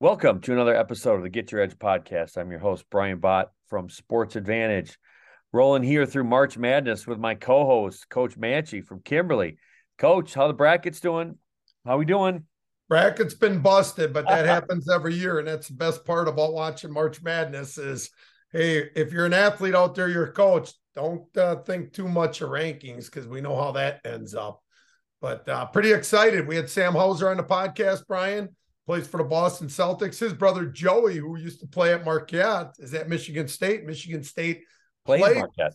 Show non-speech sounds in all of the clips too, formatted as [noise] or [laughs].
Welcome to another episode of the Get Your Edge podcast. I'm your host, Brian Bott from Sports Advantedge. Rolling here through March Madness with my co host, Coach Manchi from Kimberly. Coach, how the brackets doing? How we doing? Brackets been busted, but that [laughs] happens every year. And that's the best part about watching March Madness is hey, if you're an athlete out there, you're a coach, don't uh, think too much of rankings because we know how that ends up. But uh, pretty excited. We had Sam Hauser on the podcast, Brian plays for the Boston Celtics. His brother Joey, who used to play at Marquette, is at Michigan State. Michigan State played, played Marquette.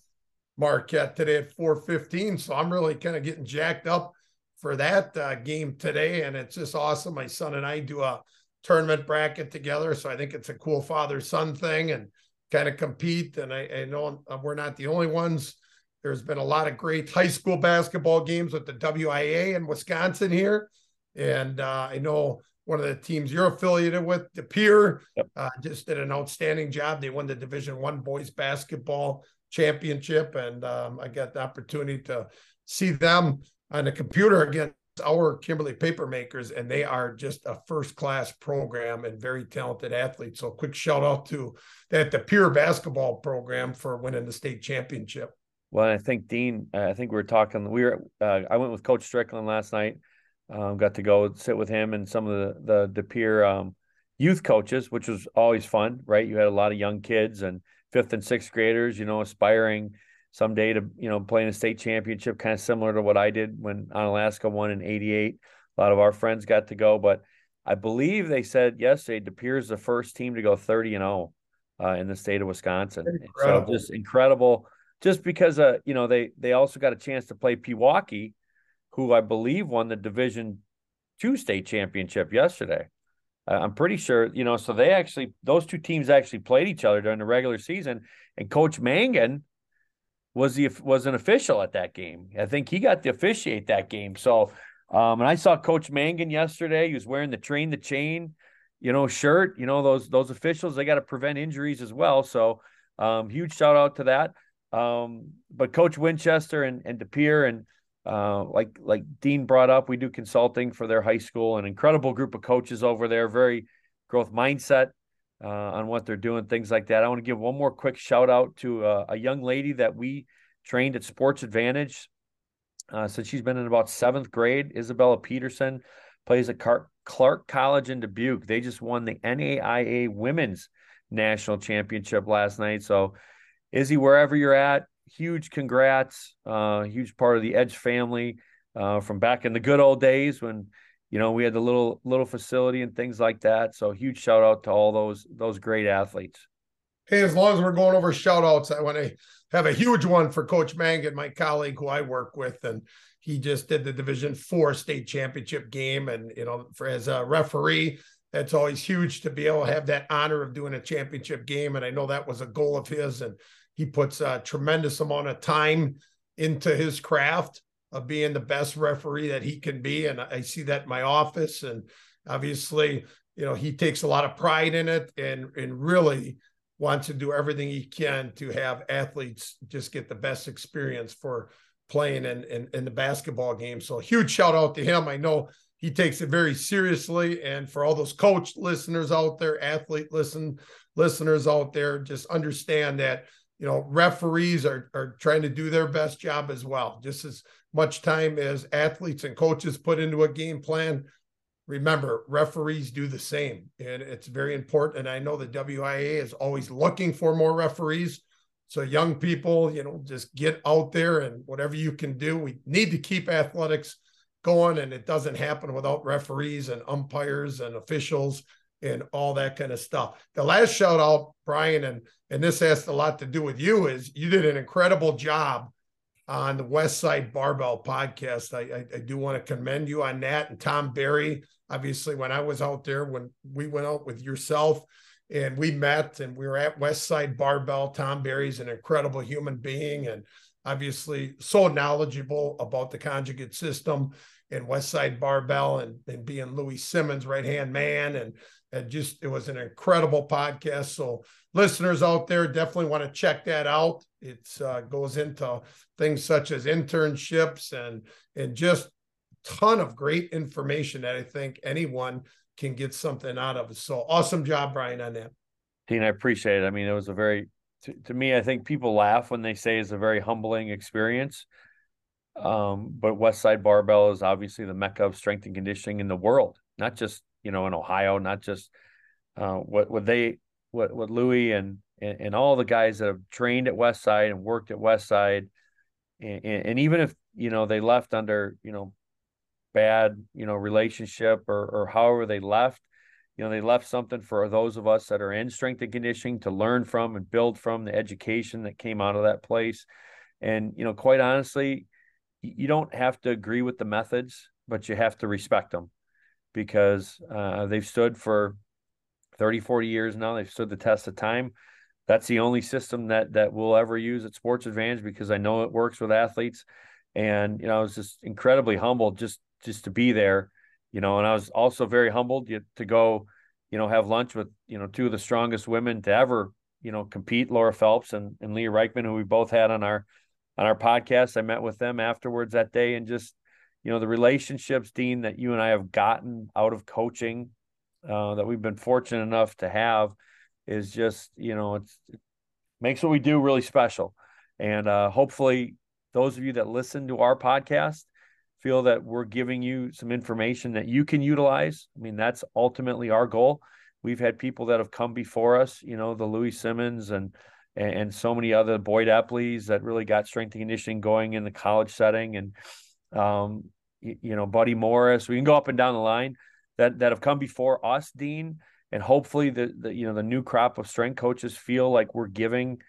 Marquette today at 4:15. So I'm really kind of getting jacked up for that uh, game today, and it's just awesome. My son and I do a tournament bracket together, so I think it's a cool father-son thing, and kind of compete. And I, I know we're not the only ones. There's been a lot of great high school basketball games with the WIAA in Wisconsin here, and uh, I know one of the teams you're affiliated with, De Pere, yep. uh, just did an outstanding job. They won the Division One boys basketball championship, and um, I got the opportunity to see them on the computer against our Kimberly Papermakers, and they are just a first class program and very talented athletes. So, quick shout out to that De Pere basketball program for winning the state championship. Well, I think Dean, I think we were talking. We were. Uh, I went with Coach Strickland last night um, got to go sit with him and some of the the De Pere um, youth coaches, which was always fun, right? You had a lot of young kids and fifth and sixth graders, you know, aspiring someday to you know play in a state championship, kind of similar to what I did when Onalaska won in '88. A lot of our friends got to go, but I believe they said yesterday De Pere is the first team to go 30 and 0 uh, in the state of Wisconsin. So just incredible. Just because uh, you know they they also got a chance to play Pewaukee who I believe won the Division Two state championship yesterday. I'm pretty sure, you know. So they actually, those two teams actually played each other during the regular season, and Coach Mangan was the was an official at that game. I think he got to officiate that game. So, um, and I saw Coach Mangan yesterday. He was wearing the train the chain, you know, shirt. You know those those officials they got to prevent injuries as well. So, um, huge shout out to that. Um, but Coach Winchester and and De Pere and uh, like like Dean brought up, we do consulting for their high school. An incredible group of coaches over there, very growth mindset uh, on what they're doing, things like that. I want to give one more quick shout out to uh, a young lady that we trained at Sports Advantedge uh, since she's been in about seventh grade. Isabella Peterson plays at Clarke, Clarke College in Dubuque. They just won the NAIA Women's National Championship last night. So, Izzy, wherever you're at, huge congrats. Uh, huge part of the Edge family uh, from back in the good old days when you know we had the little little facility and things like that. So huge shout out to all those those great athletes. Hey, as long as we're going over shout outs, I want to have a huge one for Coach Mangan, my colleague who I work with, and he just did the Division Four state championship game, and you know, for as a referee, that's always huge to be able to have that honor of doing a championship game. And I know that was a goal of his, and he puts a tremendous amount of time into his craft of being the best referee that he can be. And I see that in my office. And obviously, you know, he takes a lot of pride in it and, and really wants to do everything he can to have athletes just get the best experience for playing in, in, in the basketball game. So huge shout out to him. I know he takes it very seriously. And for all those coach listeners out there, athlete listen listeners out there, just understand that you know, referees are, are trying to do their best job as well. Just as much time as athletes and coaches put into a game plan, remember, referees do the same. And it's very important. And I know the WIAA is always looking for more referees. So, young people, you know, just get out there and whatever you can do. We need to keep athletics going, and it doesn't happen without referees and umpires and officials and all that kind of stuff. The last shout out, Brian, and and this has a lot to do with you, is you did an incredible job on the West Side Barbell podcast. I, I, I do want to commend you on that. And Tom Barry, obviously, when I was out there, when we went out with yourself and we met and we were at West Side Barbell, Tom Barry's an incredible human being and obviously so knowledgeable about the conjugate system and West Side Barbell and, and being Louie Simmons' right hand man and and just it was an incredible podcast. So listeners out there definitely want to check that out. It uh, goes into things such as internships and and just ton of great information that I think anyone can get something out of. So awesome job, Brian, on that. Dean, I appreciate it. I mean, it was a very, to, to me, I think people laugh when they say it's a very humbling experience. Um, but Westside Barbell is obviously the mecca of strength and conditioning in the world, not just you know in Ohio, not just uh, what what they what what Louie and, and, and all the guys that have trained at Westside and worked at West Westside, and, and even if you know they left under you know bad you know relationship or or however they left, you know they left something for those of us that are in strength and conditioning to learn from and build from the education that came out of that place, and you know quite honestly, you don't have to agree with the methods, but you have to respect them because uh, they've stood for 30, 40 years now. They've stood the test of time. That's the only system that that we'll ever use at Sports Advantedge because I know it works with athletes. And you know, I was just incredibly humbled just just to be there, you know. And I was also very humbled to go, you know, have lunch with you know two of the strongest women to ever you know compete, Laura Phelps and and Leah Reichman, who we both had on our on our podcast. I met with them afterwards that day and just you know the relationships dean that you and i have gotten out of coaching uh, that we've been fortunate enough to have is just you know it makes what we do really special. And uh, hopefully those of you that listen to our podcast feel that we're giving you some information that you can utilize. I mean that's ultimately our goal. We've had people that have come before us you know the louie simmons and and, so many other boyd epleys that really got strength and conditioning going in the college setting and um, you, you know, Buddy Morris. We can go up and down the line that that have come before us, Dean, and hopefully the, the you know the new crop of strength coaches feel like we're giving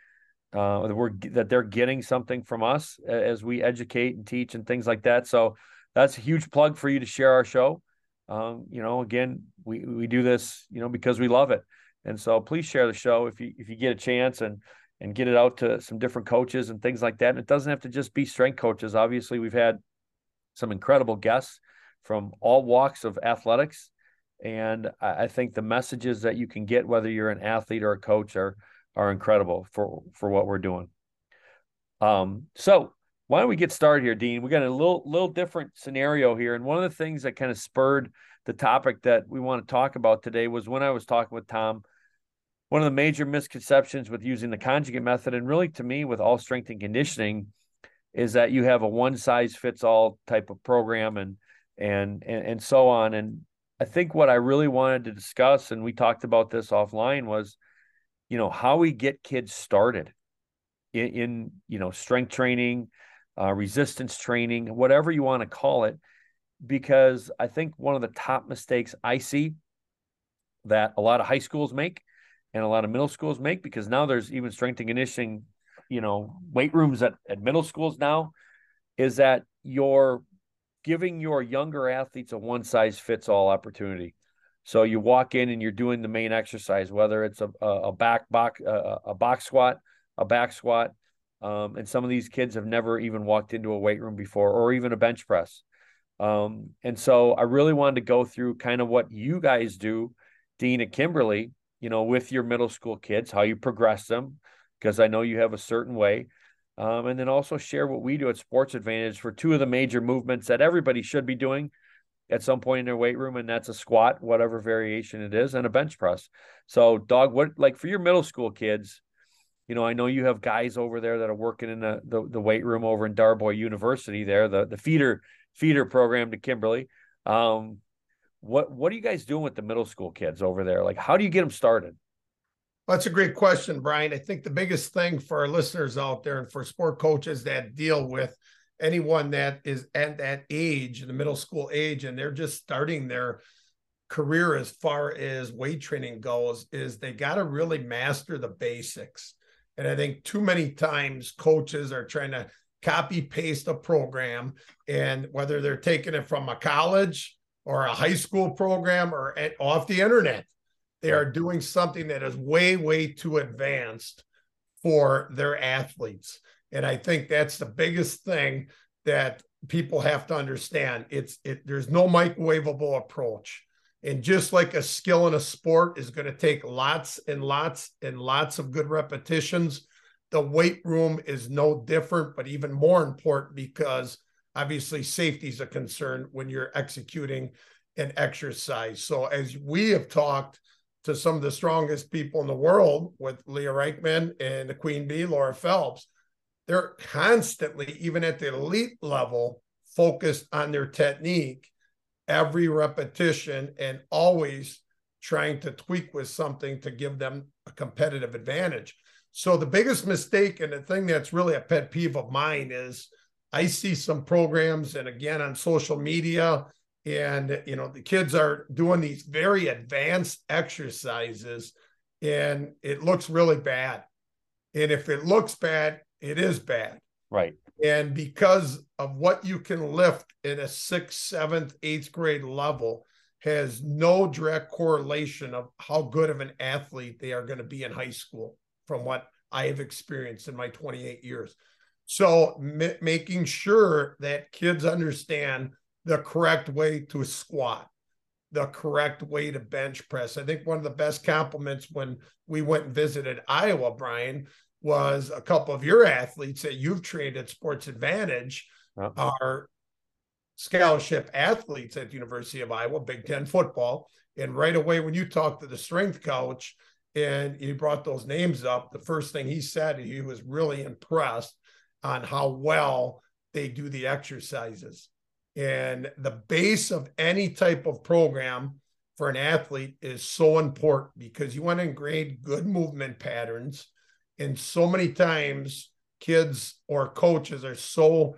uh, that we're that they're getting something from us as we educate and teach and things like that. So that's a huge plug for you to share our show. Um, you know, again, we we do this, you know, because we love it, and so please share the show if you if you get a chance and and get it out to some different coaches and things like that. And it doesn't have to just be strength coaches. Obviously, we've had some incredible guests from all walks of athletics. And I think the messages that you can get, whether you're an athlete or a coach, are are incredible for for what we're doing. Um, so why don't we get started here, Dean? We got a little little different scenario here, and one of the things that kind of spurred the topic that we want to talk about today was when I was talking with Tom. One of the major misconceptions with using the conjugate method, and really to me with all strength and conditioning, is that you have a one size fits all type of program and, and and and so on. And i think what i really wanted to discuss and we talked about this offline was you know how we get kids started in, in you know strength training uh, resistance training whatever you want to call it. Because i think one of the top mistakes i see that a lot of high schools make and a lot of middle schools make because now there's even strength and conditioning you know weight rooms at, at middle schools now is that you're giving your younger athletes a one size fits all opportunity. So you walk in and you're doing the main exercise whether it's a, a back box a, a box squat a back squat um, and some of these kids have never even walked into a weight room before or even a bench press. Um, and so i really wanted to go through kind of what you guys do dean at kimberly you know with your middle school kids how you progress them because I know you have a certain way. Um, and then also share what we do at Sports Advantedge for two of the major movements that everybody should be doing at some point in their weight room, and that's a squat, whatever variation it is, and a bench press. So, dog, what like for your middle school kids, you know, I know you have guys over there that are working in the the, the weight room over in Darboy University there, the the feeder feeder program to Kimberly. Um, what what are you guys doing with the middle school kids over there? Like, how do you get them started? That's a great question, Brian. I think the biggest thing for our listeners out there and for sport coaches that deal with anyone that is at that age, the middle school age, and they're just starting their career as far as weight training goes, is they got to really master the basics. And I think too many times coaches are trying to copy paste a program, and whether they're taking it from a college or a high school program or at, off the internet they are doing something that is way, way too advanced for their athletes. And I think that's the biggest thing that people have to understand. It's it there's no microwavable approach. And just like a skill in a sport is going to take lots and lots and lots of good repetitions, the weight room is no different, but even more important because obviously safety is a concern when you're executing an exercise. So as we have talked to some of the strongest people in the world with Leah Reichman and the Queen Bee, Laura Phelps, they're constantly, even at the elite level, focused on their technique every repetition and always trying to tweak with something to give them a competitive advantage. So the biggest mistake and the thing that's really a pet peeve of mine is I see some programs and again on social media and you know the kids are doing these very advanced exercises and it looks really bad. And if it looks bad, it is bad. Right. And because of what you can lift in a sixth, seventh, eighth grade level, has no direct correlation of how good of an athlete they are going to be in high school from what I have experienced in my 28 years. So, m- making sure that kids understand the correct way to squat, the correct way to bench press. I think one of the best compliments when we went and visited Iowa, Brian, was a couple of your athletes that you've trained at Sports Advantedge are scholarship athletes at the University of Iowa, Big Ten football. And right away, when you talked to the strength coach and he brought those names up, the first thing he said, he was really impressed on how well they do the exercises. And the base of any type of program for an athlete is so important because you want to ingrain good movement patterns and so many times kids or coaches are so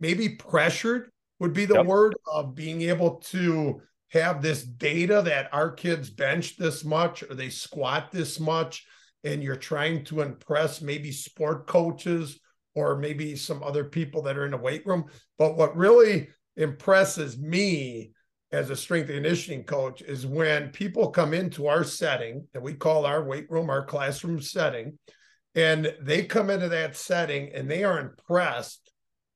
maybe pressured would be the yep. word of being able to have this data that our kids bench this much or they squat this much and you're trying to impress maybe sport coaches or maybe some other people that are in the weight room but what really impresses me as a strength conditioning coach is when people come into our setting that we call our weight room our classroom setting and they come into that setting and they are impressed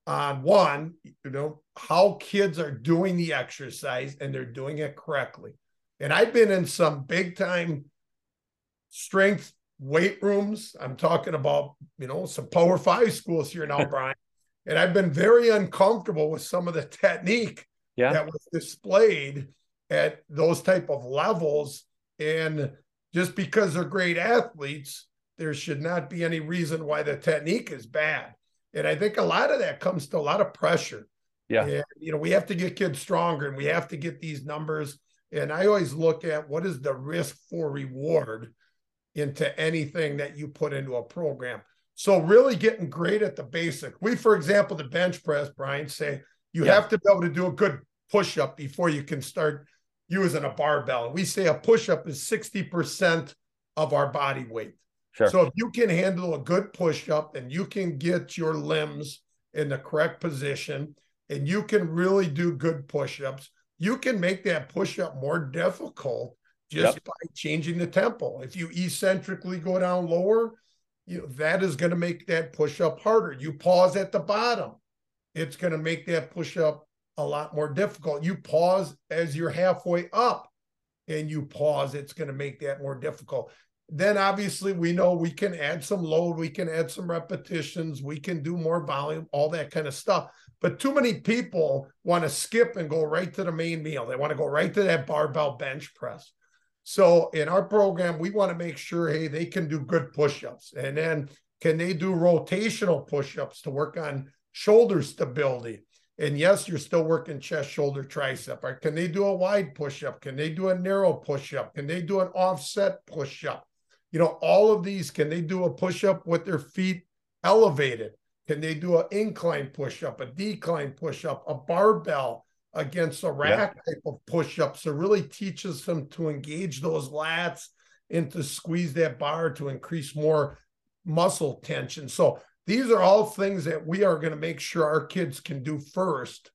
on one, you know, how kids are doing the exercise and they're doing it correctly. And I've been in some big time strength weight rooms. I'm talking about, you know, some power five schools here now, [laughs] Brian. And I've been very uncomfortable with some of the technique yeah. that was displayed at those type of levels. And just because they're great athletes, there should not be any reason why the technique is bad. And I think a lot of that comes to a lot of pressure. Yeah. And, you know, we have to get kids stronger and we have to get these numbers. And I always look at what is the risk for reward into anything that you put into a program. So really getting great at the basic. We, for example, the bench press, Brian, say you yeah. have to be able to do a good push-up before you can start using a barbell. We say a push-up is 60% of our body weight. Sure. So if you can handle a good push up and you can get your limbs in the correct position and you can really do good push ups, you can make that push up more difficult just yep. by changing the tempo. If you eccentrically go down lower, you know, that is going to make that push up harder. You pause at the bottom, it's going to make that push up a lot more difficult. You pause as you're halfway up and you pause, it's going to make that more difficult then obviously we know we can add some load, we can add some repetitions, we can do more volume, all that kind of stuff. But too many people want to skip and go right to the main meal. They want to go right to that barbell bench press. So in our program, we want to make sure, hey, they can do good push-ups. And then can they do rotational push-ups to work on shoulder stability? And yes, you're still working chest, shoulder, tricep. Or can they do a wide push-up? Can they do a narrow push-up? Can they do an offset push-up? you know, all of these, can they do a push up with their feet elevated? Can they do an incline push up, a decline push up, a barbell against a rack yeah. type of push up? So, really teaches them to engage those lats and to squeeze that bar to increase more muscle tension. So, these are all things that we are going to make sure our kids can do first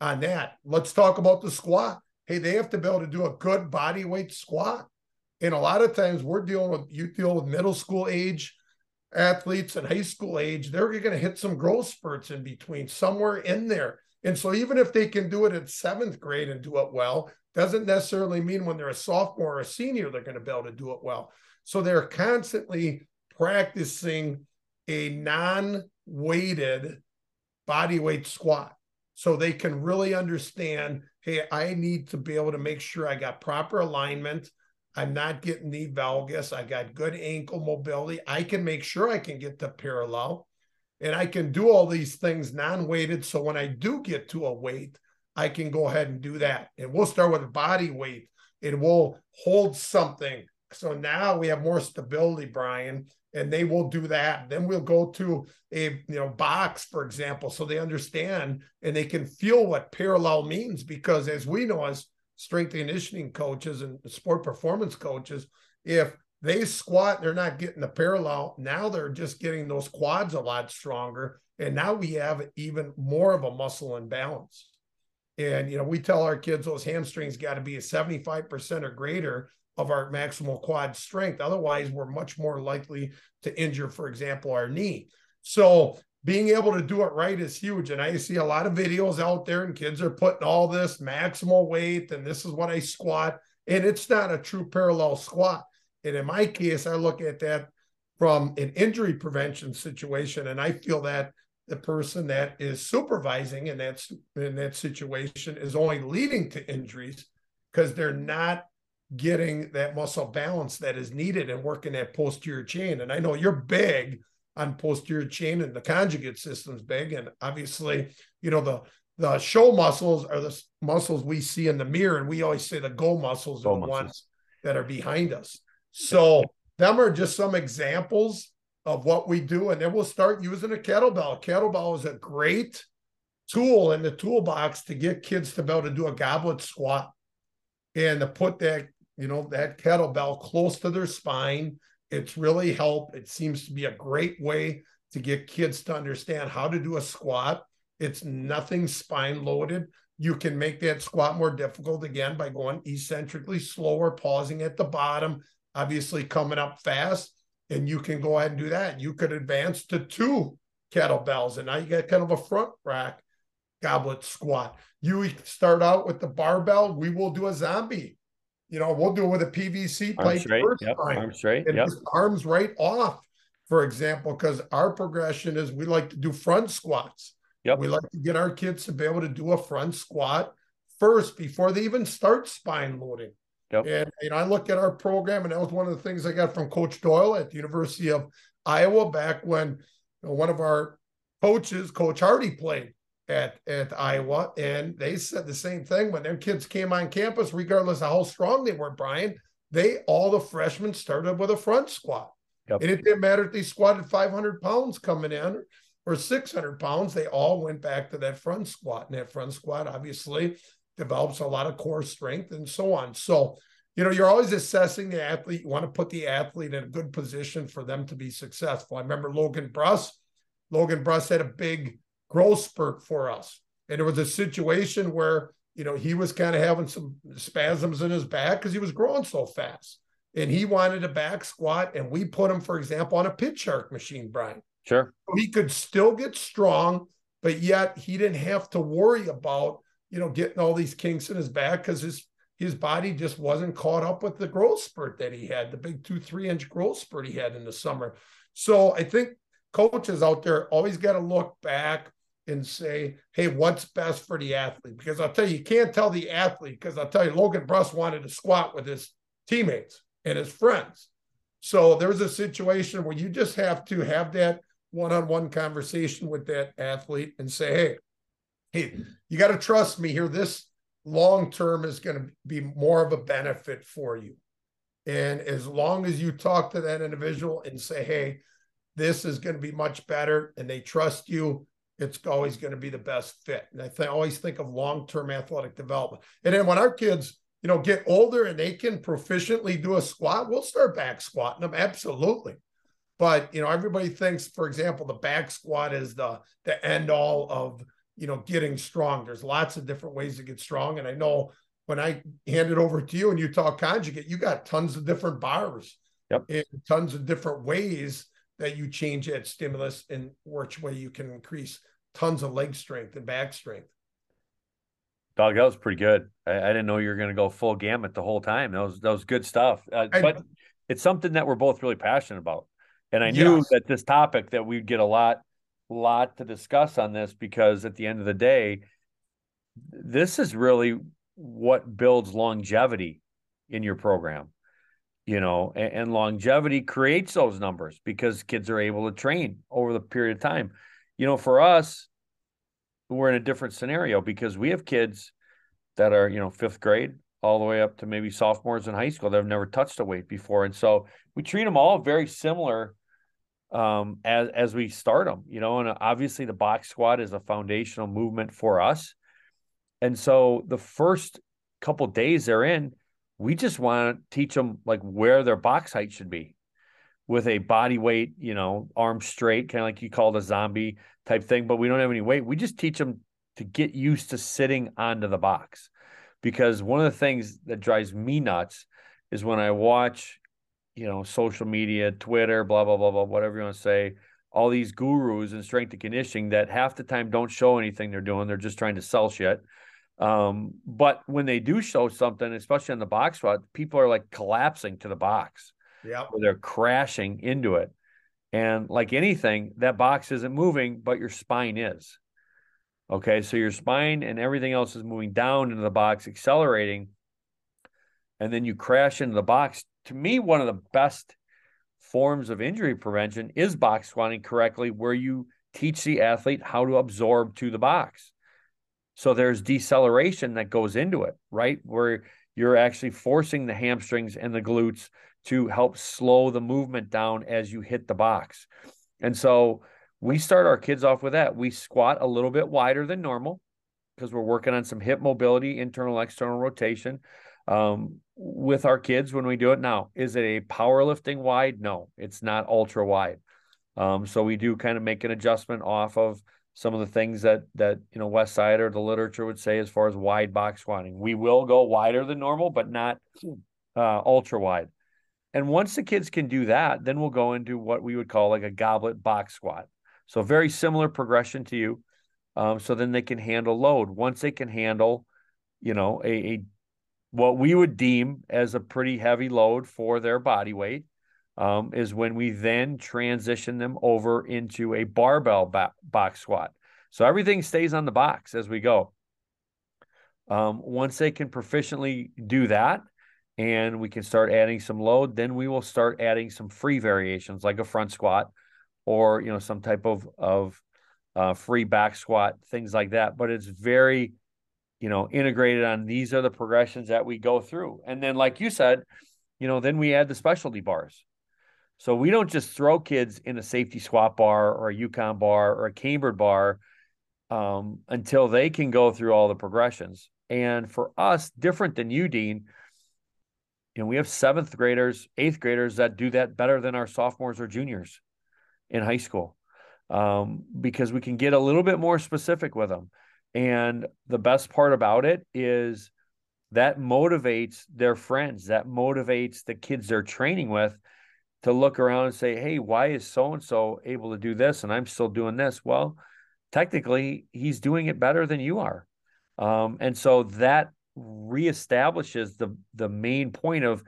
on that. Let's talk about the squat. Hey, they have to be able to do a good body weight squat. And a lot of times we're dealing with you deal with middle school age athletes and high school age, they're going to hit some growth spurts in between somewhere in there. And so even if they can do it at seventh grade and do it well, doesn't necessarily mean when they're a sophomore or a senior, they're going to be able to do it well. So they're constantly practicing a non weighted body weight squat. so they can really understand hey, I need to be able to make sure I got proper alignment. I'm not getting knee valgus. I got good ankle mobility. I can make sure I can get the parallel and I can do all these things non weighted. So when I do get to a weight, I can go ahead and do that. And we'll start with body weight and we'll hold something. So now we have more stability, Brian and they will do that. Then we'll go to a you know box, for example, so they understand and they can feel what parallel means. Because as we know, as strength and conditioning coaches and sport performance coaches, if they squat, they're not getting the parallel. Now they're just getting those quads a lot stronger. And now we have even more of a muscle imbalance. And you know, we tell our kids those hamstrings got to be a 75% or greater of our maximal quad strength. Otherwise, we're much more likely to injure, for example, our knee. So being able to do it right is huge. And I see a lot of videos out there, and kids are putting all this maximal weight, and this is what I squat. And it's not a true parallel squat. And in my case, I look at that from an injury prevention situation, and I feel that the person that is supervising in that in that situation is only leading to injuries because they're not getting that muscle balance that is needed and working that posterior chain. And I know you're big on posterior chain and the conjugate system's big. And obviously, you know, the the show muscles are the muscles we see in the mirror. And we always say the go muscles are the muscles. ones that are behind us. So them are just some examples of what we do. And then we'll start using a kettlebell. kettlebell is a great tool in the toolbox to get kids to be able to do a goblet squat and to put that you know, that kettlebell close to their spine. It's really helped. It seems to be a great way to get kids to understand how to do a squat. It's nothing spine loaded. You can make that squat more difficult again by going eccentrically slower, pausing at the bottom, obviously coming up fast. And you can go ahead and do that. You could advance to two kettlebells, and now you get kind of a front rack goblet squat. You start out with the barbell. We will do a zombie you know, we'll do it with a PVC plate first yep. time. Arms straight. And yep. arms right off, for example, because our progression is we like to do front squats. Yep. We like to get our kids to be able to do a front squat first before they even start spine loading. Yep. And you know, I look at our program, and that was one of the things I got from Coach Doyle at the University of Iowa back when you know, one of our coaches, Coach Hardy, played at at Iowa, and they said the same thing when their kids came on campus, regardless of how strong they were. Brian, they all the freshmen started with a front squat, yep. and it didn't matter if they squatted 500 pounds coming in or 600 pounds. They all went back to that front squat, and that front squat obviously develops a lot of core strength and so on. So. You know, you're always assessing the athlete. You want to put the athlete in a good position for them to be successful. I remember Logan Bruss. Logan Bruss had a big growth spurt for us. And it was a situation where, you know, he was kind of having some spasms in his back because he was growing so fast. And he wanted a back squat. And we put him, for example, on a Pit Shark machine, Brian. Sure. So he could still get strong, but yet he didn't have to worry about, you know, getting all these kinks in his back because his his body just wasn't caught up with the growth spurt that he had, the big two, three inch growth spurt he had in the summer. So I think coaches out there always got to look back and say, hey, what's best for the athlete? Because I'll tell you, you can't tell the athlete, because I'll tell you, Logan Bruss wanted to squat with his teammates and his friends. So there's a situation where you just have to have that one-on-one conversation with that athlete and say, hey, hey, you got to trust me here. This long term is going to be more of a benefit for you. And as long as you talk to that individual and say, hey, this is going to be much better, and they trust you, it's always going to be the best fit. And I th- always think of long term athletic development. And then when our kids, you know, get older and they can proficiently do a squat, we'll start back squatting them. Absolutely. But you know, everybody thinks, for example, the back squat is the the end all of you know getting strong. There's lots of different ways to get strong. And I know when I hand it over to you and you talk conjugate, you got tons of different bars yep. and tons of different ways that you change that stimulus and which way you can increase tons of leg strength and back strength. Dog, that was pretty good. I, I didn't know you were going to go full gamut the whole time. That was that was good stuff. Uh, I, but it's something that we're both really passionate about, and I knew yes. that this topic that we'd get a lot, lot to discuss on this because at the end of the day, this is really what builds longevity in your program you know and, and, longevity creates those numbers because kids are able to train over the period of time. You know for us we're in a different scenario because we have kids that are you know fifth grade all the way up to maybe sophomores in high school that have never touched a weight before. And so we treat them all very similar um, as as we start them you know and obviously the box squat is a foundational movement for us and so the first couple days they're in we just want to teach them like where their box height should be with a body weight, you know, arm straight, kind of like you call a zombie type thing, but we don't have any weight. We just teach them to get used to sitting onto the box. Because one of the things that drives me nuts is when I watch, you know, social media, Twitter, blah, blah, blah, blah, whatever you want to say, all these gurus in strength and conditioning that half the time don't show anything they're doing. They're just trying to sell shit. Um, but when they do show something, especially on the box squat, people are like collapsing to the box yeah. they're crashing into it. And like anything, that box isn't moving, but your spine is. Okay. So your spine and everything else is moving down into the box, accelerating. And then you crash into the box. To me, one of the best forms of injury prevention is box squatting correctly, where you teach the athlete how to absorb to the box. So there's deceleration that goes into it, right? Where you're actually forcing the hamstrings and the glutes to help slow the movement down as you hit the box. And so we start our kids off with that. We squat a little bit wider than normal because we're working on some hip mobility, internal, external rotation um, with our kids when we do it. Now, is it a powerlifting wide? No, it's not ultra wide. Um, so we do kind of make an adjustment off of some of the things that that you know West Side or the literature would say as far as wide box squatting. We will go wider than normal, but not uh, ultra wide. And once the kids can do that, then we'll go into what we would call like a goblet box squat. So very similar progression to you. Um, so then they can handle load. Once they can handle, you know, a, a what we would deem as a pretty heavy load for their body weight, um, is when we then transition them over into a barbell ba- box squat. So everything stays on the box as we go. Um, once they can proficiently do that, and we can start adding some load, then we will start adding some free variations like a front squat or you know some type of of uh, free back squat, things like that. But it's very you know integrated on these are the progressions that we go through, and then like you said, you know then we add the specialty bars. So we don't just throw kids in a safety squat bar or a Yukon bar or a cambered bar um, until they can go through all the progressions. And for us, different than you, Dean, you know, we have seventh graders, eighth graders that do that better than our sophomores or juniors in high school um, because we can get a little bit more specific with them. And the best part about it is that motivates their friends, that motivates the kids they're training with to look around and say, hey, why is so and so able to do this and I'm still doing this? Well, technically, he's doing it better than you are. Um, and so that reestablishes the the main point of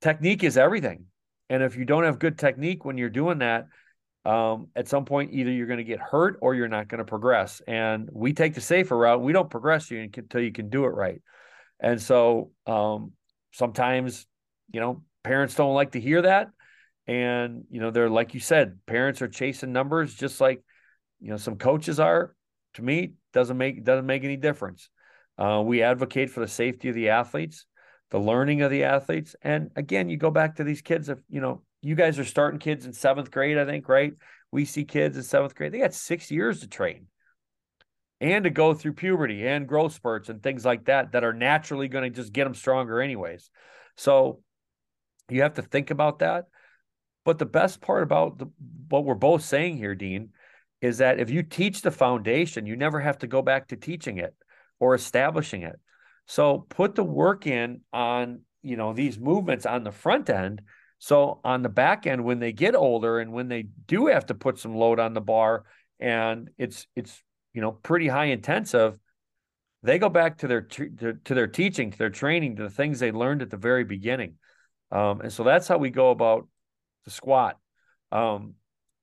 technique is everything. And if you don't have good technique when you're doing that, um, at some point either you're going to get hurt or you're not going to progress. And we take the safer route. We don't progress you until you can do it right. And so um, sometimes, you know, parents don't like to hear that. And, you know, they're like you said, parents are chasing numbers just like, you know, some coaches are. To me, doesn't make doesn't make any difference. Uh, we advocate for the safety of the athletes, the learning of the athletes. And again, you go back to these kids, if you know, you guys are starting kids in seventh grade, I think, right? We see kids in seventh grade, they got six years to train and to go through puberty and growth spurts and things like that that are naturally going to just get them stronger, anyways. So you have to think about that. But the best part about the, what we're both saying here, Dean, is that if you teach the foundation, you never have to go back to teaching it or establishing it. So put the work in on, you know, these movements on the front end. So on the back end, when they get older and when they do have to put some load on the bar and it's, it's, you know, pretty high intensive, they go back to their, to, to their teaching, to their training, to the things they learned at the very beginning. Um, and so that's how we go about the squat. Um,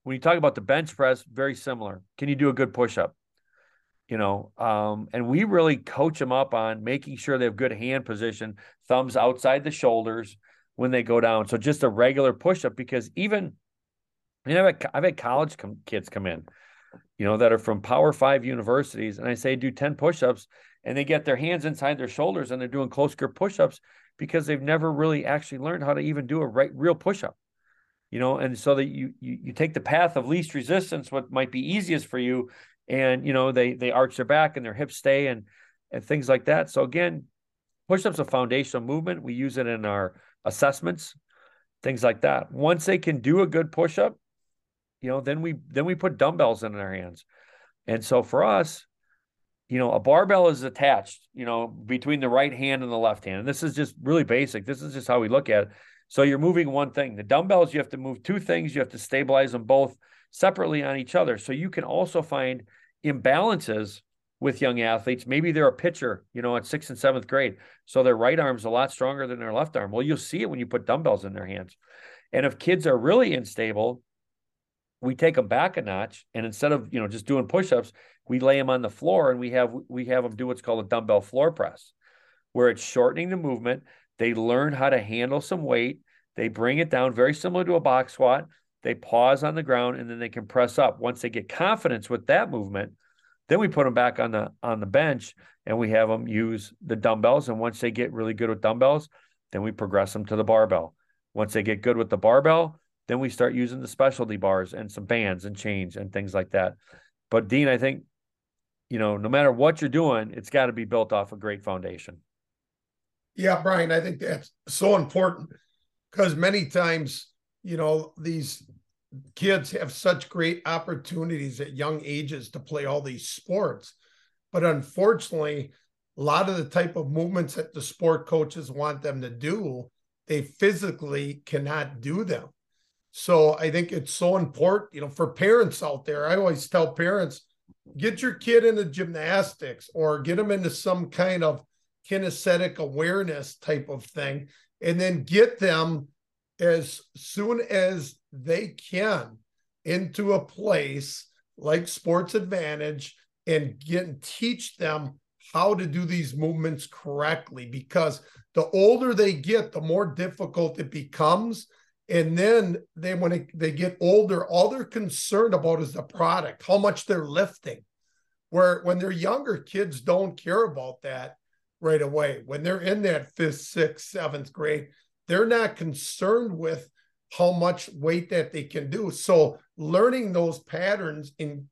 when you talk about the bench press, very similar. Can you do a good push up? you know, um, and we really coach them up on making sure they have good hand position, thumbs outside the shoulders when they go down. So just a regular push up because even you know, I've had, college com- kids come in, you know, that are from Power Five universities, and I say do ten push ups, and they get their hands inside their shoulders and they're doing close grip push ups because they've never really actually learned how to even do a right real push up you know and so that you, you you take the path of least resistance what might be easiest for you and you know they they arch their back and their hips stay and and things like that. So again, push-ups a foundational movement. We use it in our assessments, things like that. Once they can do a good push-up, you know, then we then we put dumbbells in their hands. And so for us, you know, a barbell is attached, you know, between the right hand and the left hand. And this is just really basic. This is just how we look at it. So you're moving one thing. The dumbbells, you have to move two things. You have to stabilize them both separately on each other. So you can also find imbalances with young athletes. Maybe they're a pitcher, you know, at sixth and seventh grade. So their right arm's a lot stronger than their left arm. Well, you'll see it when you put dumbbells in their hands. And if kids are really unstable, we take them back a notch. And instead of, you know, just doing push-ups, we lay them on the floor and we have we have them do what's called a dumbbell floor press, where it's shortening the movement. They learn how to handle some weight. They bring it down very similar to a box squat, they pause on the ground and then they can press up. Once they get confidence with that movement, then we put them back on the on the bench and we have them use the dumbbells. And once they get really good with dumbbells, then we progress them to the barbell. Once they get good with the barbell, then we start using the specialty bars and some bands and chains and things like that. But Dean, I think, you know, no matter what you're doing, it's got to be built off a great foundation. Yeah, Brian, I think that's so important because many times you know, these kids have such great opportunities at young ages to play all these sports. But unfortunately, a lot of the type of movements that the sport coaches want them to do, they physically cannot do them. So I think it's so important, you know, for parents out there. I always tell parents, get your kid into gymnastics or get them into some kind of kinesthetic awareness type of thing, and then get them as soon as they can into a place like Sports Advantedge and get and teach them how to do these movements correctly because the older they get, the more difficult it becomes. And then they when it, they get older, all they're concerned about is the product, how much they're lifting. Where when they're younger, kids don't care about that right away. When they're in that fifth, sixth, seventh grade, they're not concerned with how much weight that they can do. So learning those patterns in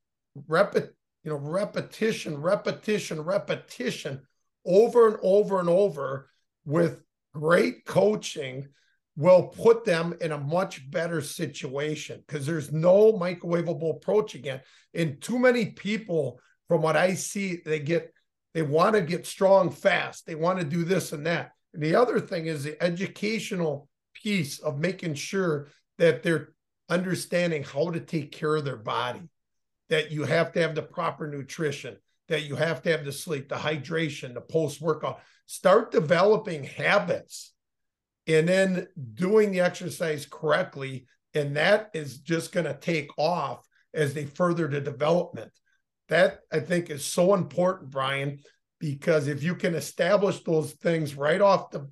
repet, you know, repetition, repetition, repetition over and over and over with great coaching will put them in a much better situation because there's no microwavable approach again. And too many people, from what I see, they get they want to get strong fast. They want to do this and that. And the other thing is the educational piece of making sure that they're understanding how to take care of their body, that you have to have the proper nutrition, that you have to have the sleep, the hydration, the post workout. Start developing habits and then doing the exercise correctly. And that is just going to take off as they further the development. That I think is so important, Brian, because if you can establish those things right off the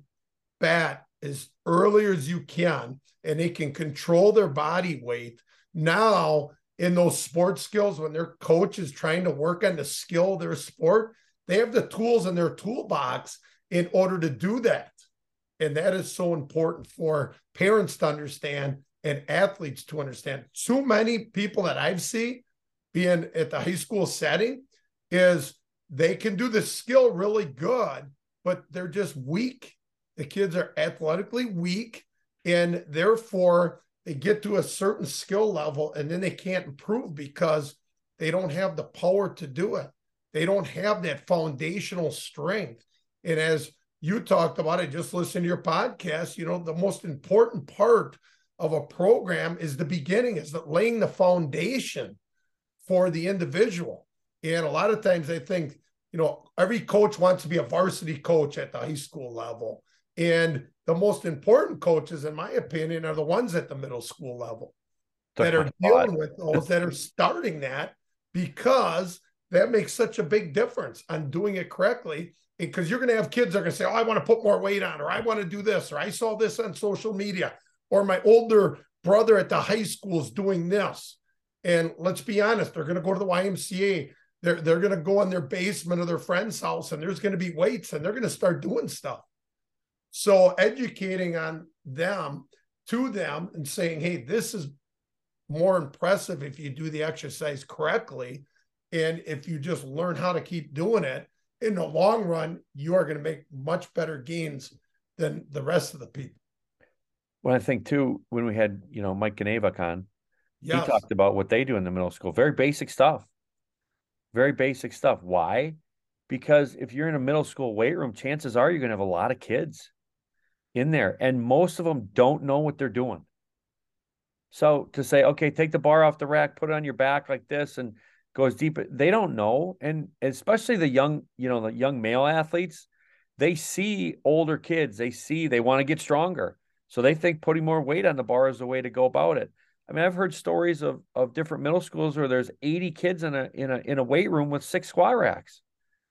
bat as early as you can and they can control their body weight now in those sports skills when their coach is trying to work on the skill of their sport they have the tools in their toolbox in order to do that and that is so important for parents to understand and athletes to understand too many people that i've seen being at the high school setting is they can do the skill really good, but they're just weak. The kids are athletically weak, and therefore they get to a certain skill level and then they can't improve because they don't have the power to do it. They don't have that foundational strength. And as you talked about, I just listened to your podcast. You know, the most important part of a program is the beginning, is that laying the foundation for the individual. And a lot of times I think, you know, every coach wants to be a varsity coach at the high school level. And the most important coaches, in my opinion, are the ones at the middle school level that are dealing with those that are starting that because that makes such a big difference on doing it correctly because you're going to have kids that are going to say, Oh, I want to put more weight on, or I want to do this, or I saw this on social media, or my older brother at the high school is doing this. And let's be honest, they're going to go to the YMCA. They're, they're going to go in their basement of their friend's house and there's going to be weights and they're going to start doing stuff. So educating on them to them and saying, hey, this is more impressive if you do the exercise correctly. And if you just learn how to keep doing it, in the long run, you are going to make much better gains than the rest of the people. Well, I think too, when we had, you know, Mike Ganavak on, Yes. he talked about what they do in the middle school. Very basic stuff. Very basic stuff. Why? Because if you're in a middle school weight room, chances are you're going to have a lot of kids in there, and most of them don't know what they're doing. So to say, okay, take the bar off the rack, put it on your back like this, and go as deep, they don't know. And especially the young, you know, the young male athletes, they see older kids, they see they want to get stronger. So they think putting more weight on the bar is the way to go about it. I mean, I've heard stories of of different middle schools where there's 80 kids in a in a in a weight room with six squat racks.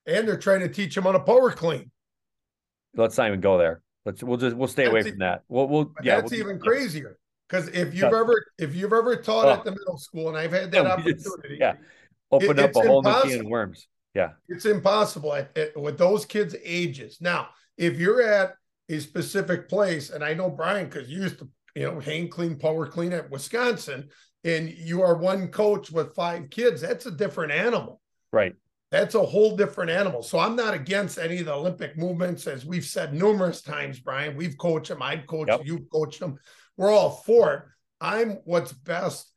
And they're trying to teach them on a power clean. Let's not even go there. Let's we'll just we'll stay away That's from that. We'll we'll yeah. that's we'll, even crazier. Because if you've Yeah. ever if you've ever taught Oh. at the middle school, and I've had [laughs] that Yeah, opportunity, yeah. Open It- up a whole new can of impossible. worms. Yeah. it's impossible at, at- with those kids' ages. Now, if you're at a specific place, and I know Brian, because you used to, you know, hang clean, power clean at Wisconsin, and you are one coach with five kids, that's a different animal. Right. That's a whole different animal. So I'm not against any of the Olympic movements, as we've said numerous times, Brian. We've coached them, I've coached Yep. you've coached them. We're all for it. I'm what's best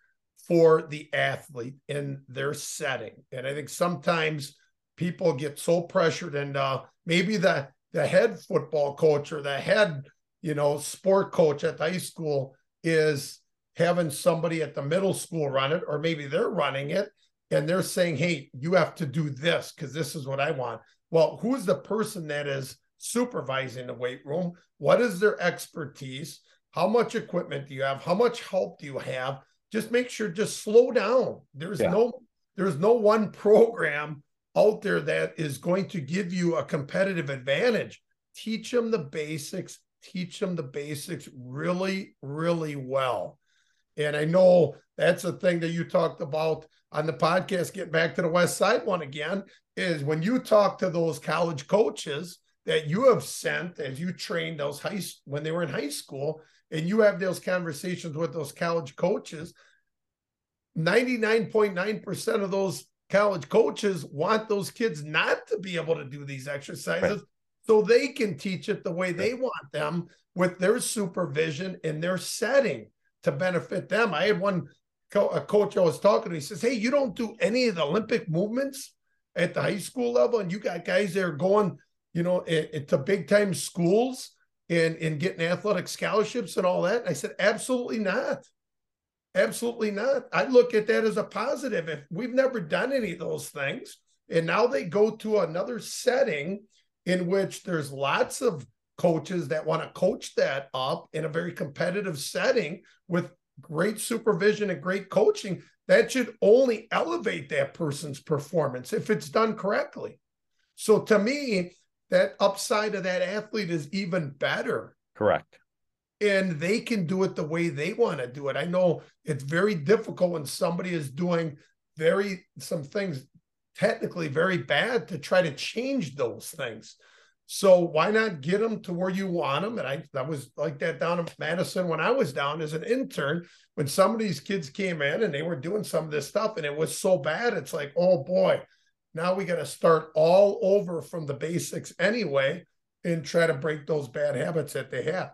for the athlete in their setting. And I think sometimes people get so pressured and uh maybe the the head football coach or the head, you know, sport coach at the high school is having somebody at the middle school run it, or maybe they're running it and they're saying, Hey, you have to do this because this is what I want. Well, who's the person that is supervising the weight room? What is their expertise? How much equipment do you have? How much help do you have? Just make sure, just slow down. There's Yeah. no, there's no one [laughs] program out there that is going to give you a competitive advantage. Teach them the basics, teach them the basics really, really well. And I know that's a thing that you talked about on the podcast, getting back to the Westside one again, is when you talk to those college coaches that you have sent as you trained those high when they were in high school, and you have those conversations with those college coaches, 99.9% of those college coaches want those kids not to be able to do these exercises so they can teach it the way they want them with their supervision in their setting to benefit them. I had one co- a coach I was talking to, he says, Hey, you don't do any of the Olympic movements at the high school level, and you got guys that are going, you know, to big time schools and, and getting athletic scholarships and all that. And I said, Absolutely not. Absolutely not. I look at that as a positive. If we've never done any of those things, and now they go to another setting in which there's lots of coaches that want to coach that up in a very competitive setting with great supervision and great coaching, that should only elevate that person's performance if it's done correctly. So to me, that upside of that athlete is even better Correct. and they can do it the way they want to do it. I know it's very difficult when somebody is doing very some things technically very bad to try to change those things. So why not get them to where you want them? And I that was like that down in Madison when I was down as an intern. When some of these kids came in and they were doing some of this stuff, and it was so bad, it's like, oh boy, now we got to start all over from the basics anyway, and try to break those bad habits that they have.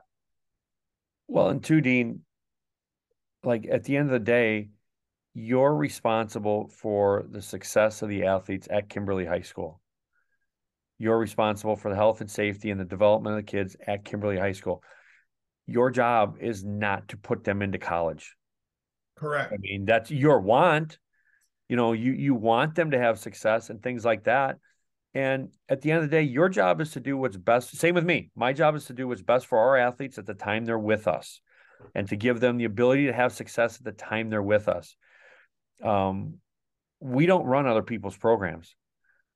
Well, and two, Dean, like at the end of the day, you're responsible for the success of the athletes at Kimberly High School. You're responsible for the health and safety and the development of the kids at Kimberly High School. Your job is not to put them into college. Correct. I mean, that's your want. You know, you you want them to have success and things like that. And at the end of the day, your job is to do what's best. Same with me. My job is to do what's best for our athletes at the time they're with us and to give them the ability to have success at the time they're with us. Um, we don't run other people's programs.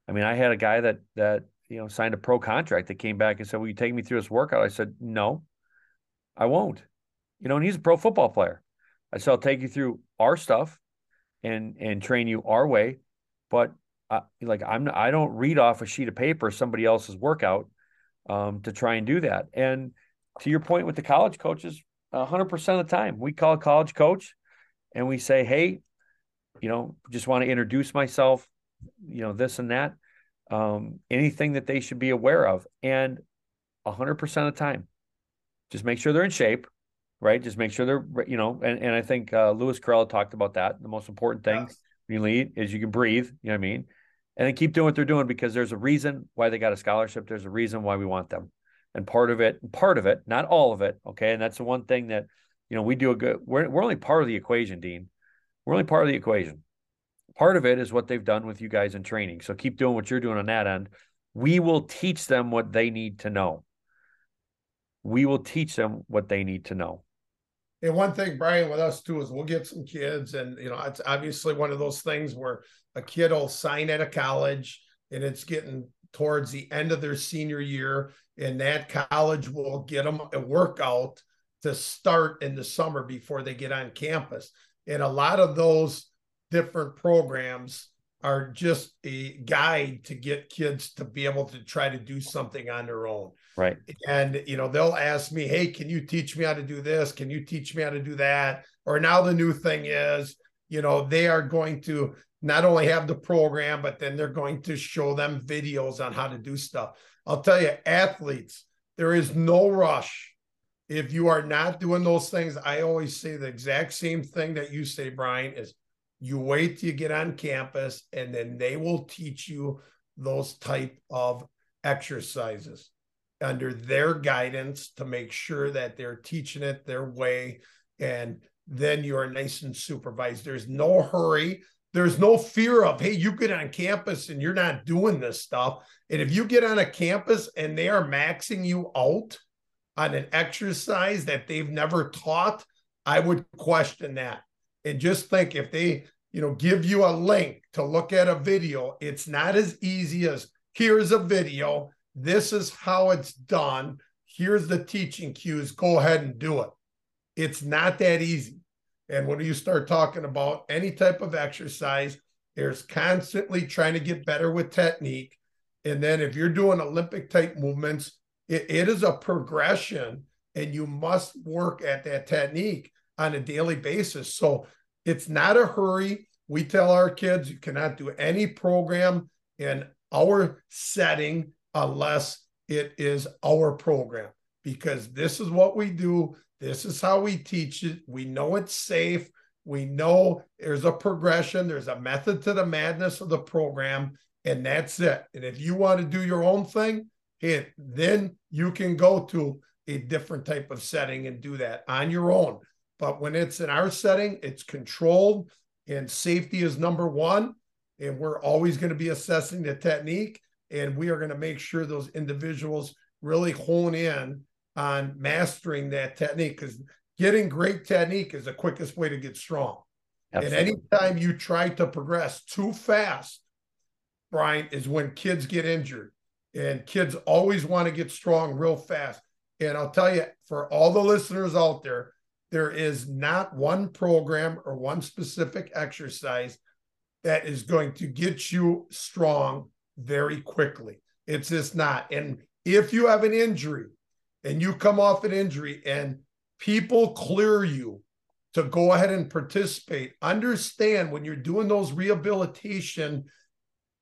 I mean, I had a guy that that you know signed a pro contract that came back and said, "Will you take me through this workout?" I said, "No, I won't." You know, and he's a pro football player. I said, "I'll take you through our stuff and and train you our way, but I, like I'm I don't read off a sheet of paper somebody else's workout um, to try and do that." And to your point with the college coaches, 100% of the time we call a college coach and we say, "Hey, you know, just want to introduce myself, you know, this and that, um, anything that they should be aware of. And 100% of the time, just make sure they're in shape, right? Just make sure they're, you know, and, and I think uh, Lewis Carell talked about that. The most important thing yes. when you lead is you can breathe, you know what I mean? And then keep doing what they're doing because there's a reason why they got a scholarship. There's a reason why we want them. And part of it, part of it, not all of it. Okay. And that's the one thing that, you know, we do a good, we're, we're only part of the equation, Dean. We're only part of the equation. Part of it is what they've done with you guys in training. So keep doing what you're doing on that end. We will teach them what they need to know. We will teach them what they need to know. And one thing, Brian, with us too, is we'll get some kids, and you know, it's obviously one of those things where a kid will sign at a college and it's getting towards the end of their senior year, and that college will get them a workout to start in the summer before they get on campus. And a lot of those different programs are just a guide to get kids to be able to try to do something on their own. Right. And, you know, they'll ask me, hey, can you teach me how to do this? Can you teach me how to do that? Or now the new thing is, you know, they are going to not only have the program, but then they're going to show them videos on how to do stuff. I'll tell you, athletes, there is no rush if you are not doing those things, I always say the exact same thing that you say, Brian, is you wait till you get on campus and then they will teach you those type of exercises under their guidance to make sure that they're teaching it their way and then you're nice and supervised. There's no hurry. There's no fear of hey you get on campus and you're not doing this stuff. And if you get on a campus and they are maxing you out on an exercise that they've never taught, I would question that. And just think if they, you know, give you a link to look at a video, it's not as easy as here's a video, this is how it's done, here's the teaching cues, go ahead and do it. It's not that easy. And when you start talking about any type of exercise, there's constantly trying to get better with technique. And then if you're doing Olympic type movements, it, it is a progression, and you must work at that technique on a daily basis. So it's not a hurry. We tell our kids you cannot do any program in our setting unless it is our program because this is what we do. This is how we teach it. We know it's safe. We know there's a progression, there's a method to the madness of the program, and that's it. And if you want to do your own thing, hey, then you can go to a different type of setting and do that on your own. But when it's in our setting, it's controlled and safety is number one. And we're always going to be assessing the technique. And we are going to make sure those individuals really hone in on mastering that technique because getting great technique is the quickest way to get strong. Absolutely. And anytime you try to progress too fast, Brian, is when kids get injured and kids always want to get strong real fast. And I'll tell you, for all the listeners out there, there is not one program or one specific exercise that is going to get you strong very quickly. It's just not. And if you have an injury and you come off an injury and people clear you to go ahead and participate, understand when you're doing those rehabilitation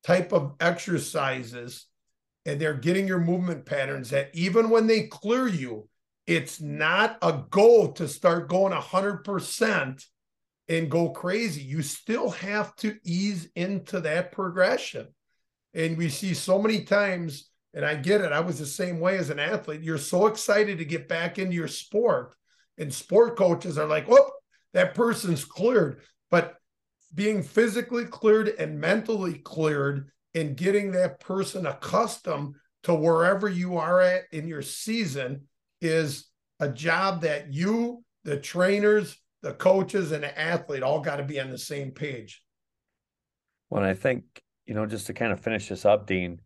type of exercises and they're getting your movement patterns that even when they clear you, it's not a goal to start going 100% and go crazy. You still have to ease into that progression. And we see so many times, and I get it, I was the same way as an athlete. You're so excited to get back into your sport, and sport coaches are like, oh, that person's cleared. But being physically cleared and mentally cleared and getting that person accustomed to wherever you are at in your season is a job that you, the trainers, the coaches, and the athlete all got to be on the same page. Well, I think, you know, just to kind of finish this up, Dean,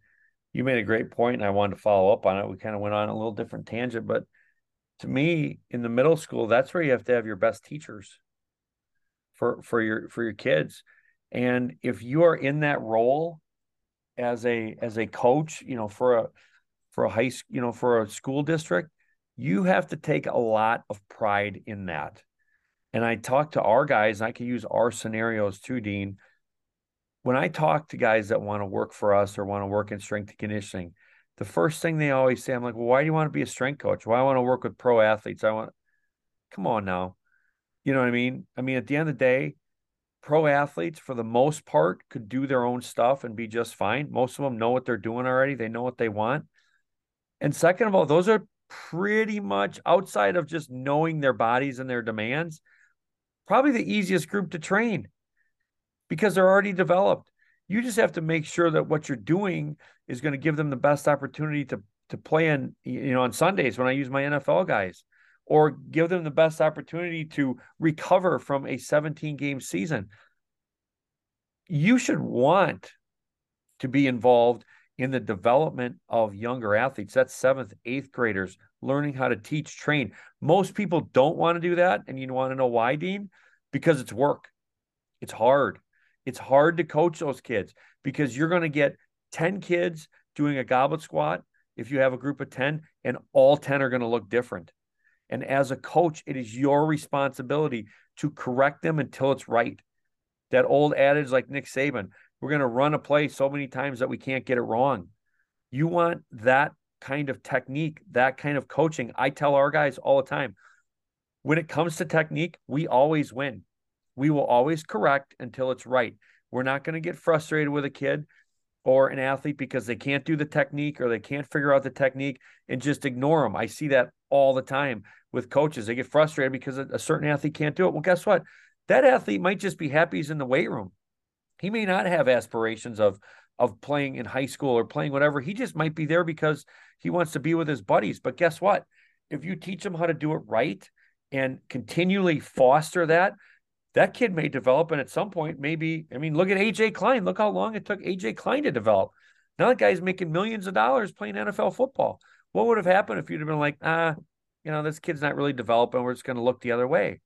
you made a great point and I wanted to follow up on it. We kind of went on a little different tangent, but to me, in the middle school, that's where you have to have your best teachers for for your for your kids. And if you are in that role as a as a coach, you know, for a for a high school, you know, for a school district, you have to take a lot of pride in that. And I talk to our guys, and I can use our scenarios too, Dean. When I talk to guys that want to work for us or want to work in strength and conditioning, the first thing they always say, I'm like, well, why do you want to be a strength coach? Why I want to work with pro athletes? I want, come on now. You know what I mean? I mean, at the end of the day, pro athletes, for the most part, could do their own stuff and be just fine. Most of them know what they're doing already, they know what they want. And second of all, those are pretty much outside of just knowing their bodies and their demands, probably the easiest group to train because they're already developed. You just have to make sure that what you're doing is going to give them the best opportunity to to play in you know on Sundays when I use my NFL guys or give them the best opportunity to recover from a 17 game season. You should want to be involved in the development of younger athletes. That's seventh, eighth graders learning how to teach, train. Most people don't want to do that. And you want to know why, Dean? Because it's work, it's hard. It's hard to coach those kids because you're going to get 10 kids doing a goblet squat if you have a group of 10, and all 10 are going to look different. And as a coach, it is your responsibility to correct them until it's right. That old adage, like Nick Saban, we're going to run a play so many times that we can't get it wrong. You want that kind of technique, that kind of coaching. I tell our guys all the time when it comes to technique, we always win. We will always correct until it's right. We're not going to get frustrated with a kid or an athlete because they can't do the technique or they can't figure out the technique and just ignore them. I see that all the time with coaches. They get frustrated because a certain athlete can't do it. Well, guess what? That athlete might just be happy he's in the weight room. He may not have aspirations of of playing in high school or playing whatever. He just might be there because he wants to be with his buddies. But guess what? If you teach him how to do it right and continually foster that, that kid may develop. And at some point, maybe, I mean, look at AJ Klein. Look how long it took AJ Klein to develop. Now that guy's making millions of dollars playing NFL football. What would have happened if you'd have been like, ah, you know, this kid's not really developing. We're just going to look the other way.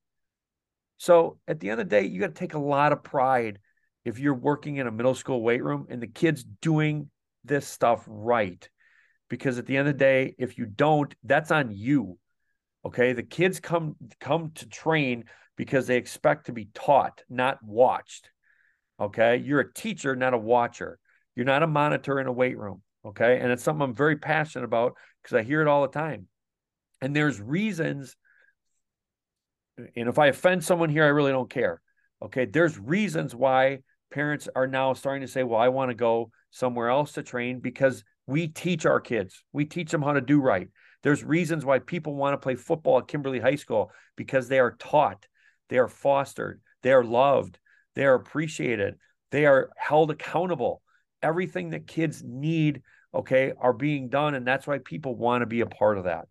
So at the end of the day, you got to take a lot of pride if you're working in a middle school weight room and the kid's doing this stuff right. Because at the end of the day, if you don't, that's on you. Okay. The kids come come to train because they expect to be taught, not watched. Okay. You're a teacher, not a watcher. You're not a monitor in a weight room. Okay. And it's something I'm very passionate about because I hear it all the time. And there's reasons. And if I offend someone here, I really don't care. Okay. There's reasons why parents are now starting to say, well, I want to go somewhere else to train because we teach our kids, we teach them how to do right. There's reasons why people want to play football at Kimberly High School because they are taught, they are fostered, they are loved, they are appreciated, they are held accountable. Everything that kids need, okay, are being done. And that's why people want to be a part of that.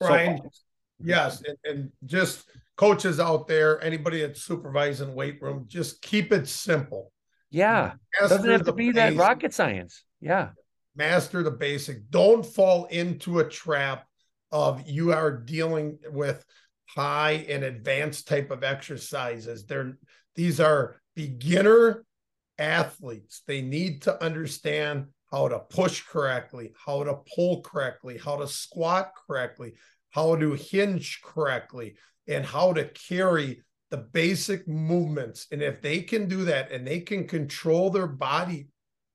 Brian, so, [laughs] yes. And, and just coaches out there, anybody that's supervising weight room, just keep it simple. Yeah. Master Doesn't have to be basic. that rocket science. Yeah. Master the basic. Don't fall into a trap of you are dealing with high and advanced type of exercises. They're these are beginner athletes. They need to understand how to push correctly, how to pull correctly, how to squat correctly, how to hinge correctly, and how to carry the basic movements. And if they can do that and they can control their body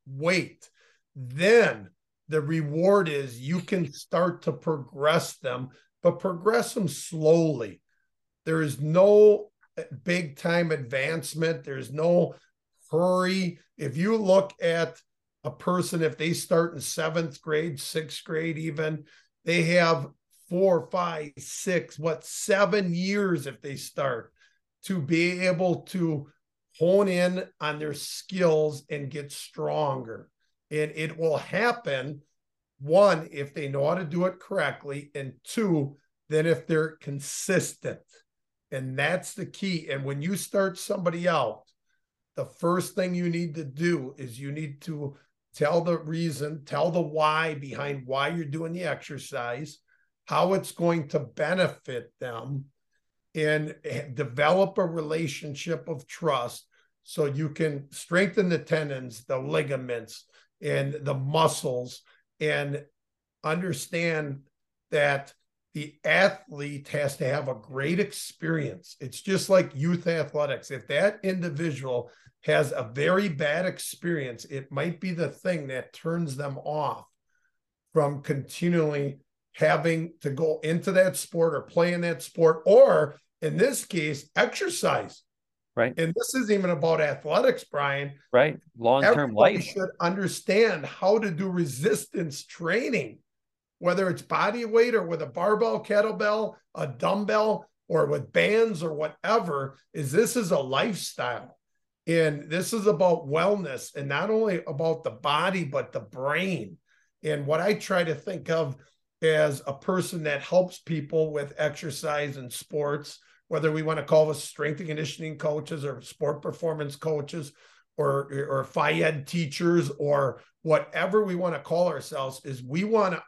weight, then the reward is you can start to progress them, but progress them slowly. There is no uh, big time advancement, there's no hurry. If you look at a person, if they start in seventh grade, sixth grade, even, they have four, five, six, what, seven years if they start to be able to hone in on their skills and get stronger. And it will happen, one, if they know how to do it correctly, and two, then if they're consistent. And that's the key. And when you start somebody out, the first thing you need to do is you need to tell the reason, tell the why behind why you're doing the exercise, how it's going to benefit them, and eh, develop a relationship of trust so you can strengthen the tendons, the ligaments, and the muscles, and understand that the athlete has to have a great experience. It's just like youth athletics. If that individual has a very bad experience, it might be the thing that turns them off from continually having to go into that sport or play in that sport, or in this case, exercise. Right. And this isn't even about athletics, Brian. Right. Long term life. should understand how to do resistance training whether it's body weight or with a barbell, kettlebell, a dumbbell, or with bands or whatever, is this is a lifestyle. And this is about wellness and not only about the body, but the brain. And what I try to think of as a person that helps people with exercise and sports, whether we want to call us strength and conditioning coaches or sport performance coaches or, or phy ed teachers or whatever we want to call ourselves, is we want to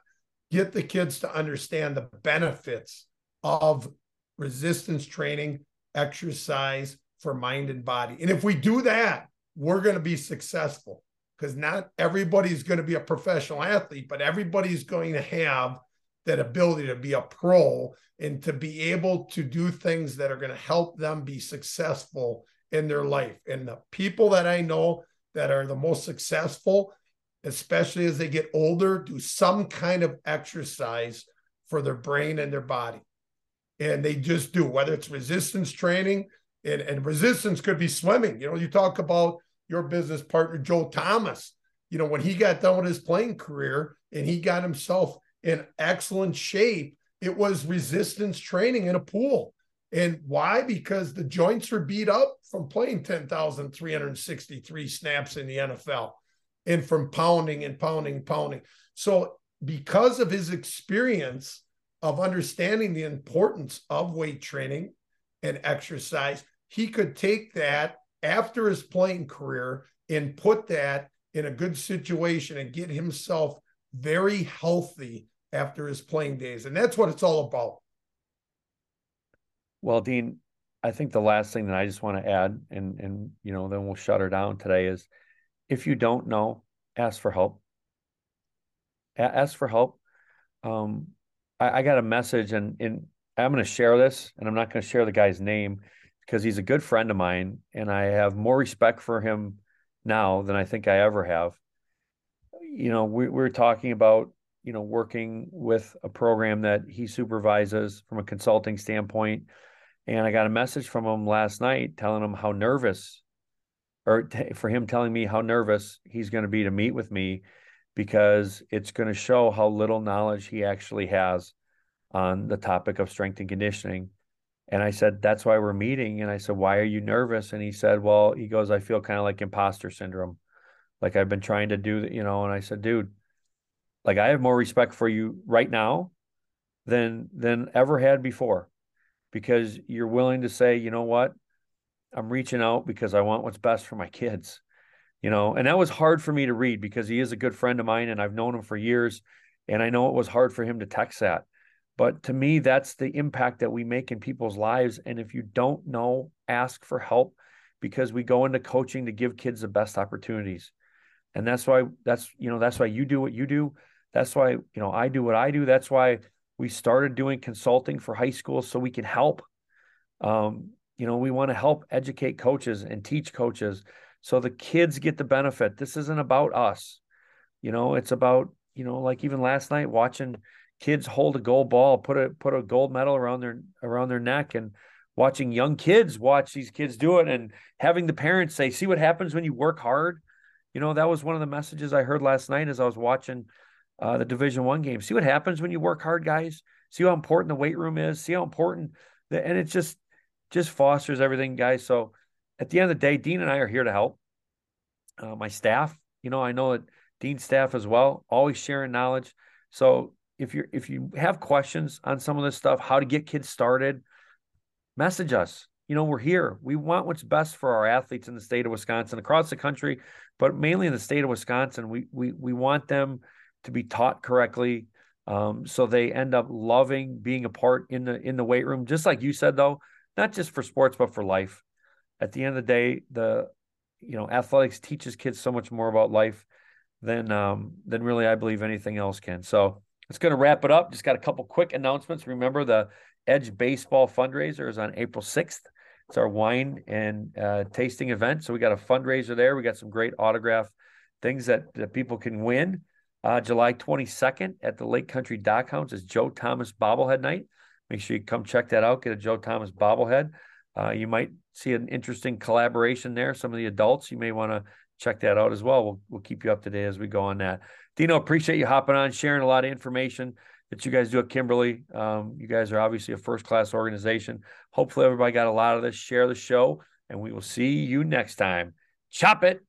get the kids to understand the benefits of resistance training, exercise for mind and body. And if we do that, we're going to be successful because not everybody's going to be a professional athlete, but everybody's going to have that ability to be a pro and to be able to do things that are going to help them be successful in their life. And the people that I know that are the most successful especially as they get older, do some kind of exercise for their brain and their body. And they just do, whether it's resistance training and, and resistance could be swimming. You know, you talk about your business partner, Joe Thomas. You know, when he got done with his playing career and he got himself in excellent shape, it was resistance training in a pool. And why? Because the joints were beat up from playing 10,363 snaps in the NFL and from pounding and pounding, pounding. So, because of his experience of understanding the importance of weight training and exercise, he could take that after his playing career and put that in a good situation and get himself very healthy after his playing days. And that's what it's all about. Well, Dean, I think the last thing that I just want to add, and and you know, then we'll shut her down today is if you don't know, ask for help. A- ask for help. Um, I, I got a message, and, and I'm going to share this, and I'm not going to share the guy's name because he's a good friend of mine, and I have more respect for him now than I think I ever have. You know, we, we're talking about you know working with a program that he supervises from a consulting standpoint and i got a message from him last night telling him how nervous or t- for him telling me how nervous he's going to be to meet with me because it's going to show how little knowledge he actually has on the topic of strength and conditioning. And I said, That's why we're meeting. And I said, Why are you nervous? And he said, Well, he goes, I feel kind of like imposter syndrome. Like I've been trying to do you know. And I said, Dude, like I have more respect for you right now than than ever had before because you're willing to say, you know what? I'm reaching out because I want what's best for my kids. You know, and that was hard for me to read because he is a good friend of mine and I've known him for years. And I know it was hard for him to text that. But to me, that's the impact that we make in people's lives. And if you don't know, ask for help because we go into coaching to give kids the best opportunities. And that's why that's you know, that's why you do what you do. That's why, you know, I do what I do. That's why we started doing consulting for high schools so we can help. Um, you know, we want to help educate coaches and teach coaches so the kids get the benefit. This isn't about us. You know, it's about, you know, like even last night watching kids hold a gold ball, put a put a gold medal around their around their neck and watching young kids watch these kids do it and having the parents say, "See what happens when you work hard." You know, that was one of the messages I heard last night as I was watching uh, the Division One game. See what happens when you work hard, guys. See how important the weight room is. See how important the, and it just just fosters everything, guys. So at the end of the day, Dean and I are here to help. Uh, my staff, you know, I know that Dean's staff as well, always sharing knowledge. So if you're if you have questions on some of this stuff, how to get kids started, message us. you know, we're here. We want what's best for our athletes in the state of Wisconsin, across the country, but mainly in the state of Wisconsin. We we we want them to be taught correctly, um, so they end up loving being a part in the in the weight room. Just like you said, though, not just for sports but for life. At the end of the day, the you know athletics teaches kids so much more about life than um, than really I believe anything else can. So it's going to wrap it up. Just got a couple quick announcements. Remember the Edge Baseball fundraiser is on April 6th. It's our wine and uh, tasting event. So we got a fundraiser there. We got some great autograph things that, that people can win. Uh, July 22nd at the Lake Country Dock Hounds is Joe Thomas bobblehead night. Make sure you come check that out. Get a Joe Thomas bobblehead. Uh, you might see an interesting collaboration there. Some of the adults, you may want to check that out as well. We'll, we'll keep you up to date as we go on that. Dino, appreciate you hopping on, sharing a lot of information that you guys do at Kimberly. Um, you guys are obviously a first class organization. Hopefully, everybody got a lot of this. Share the show, and we will see you next time. Chop it.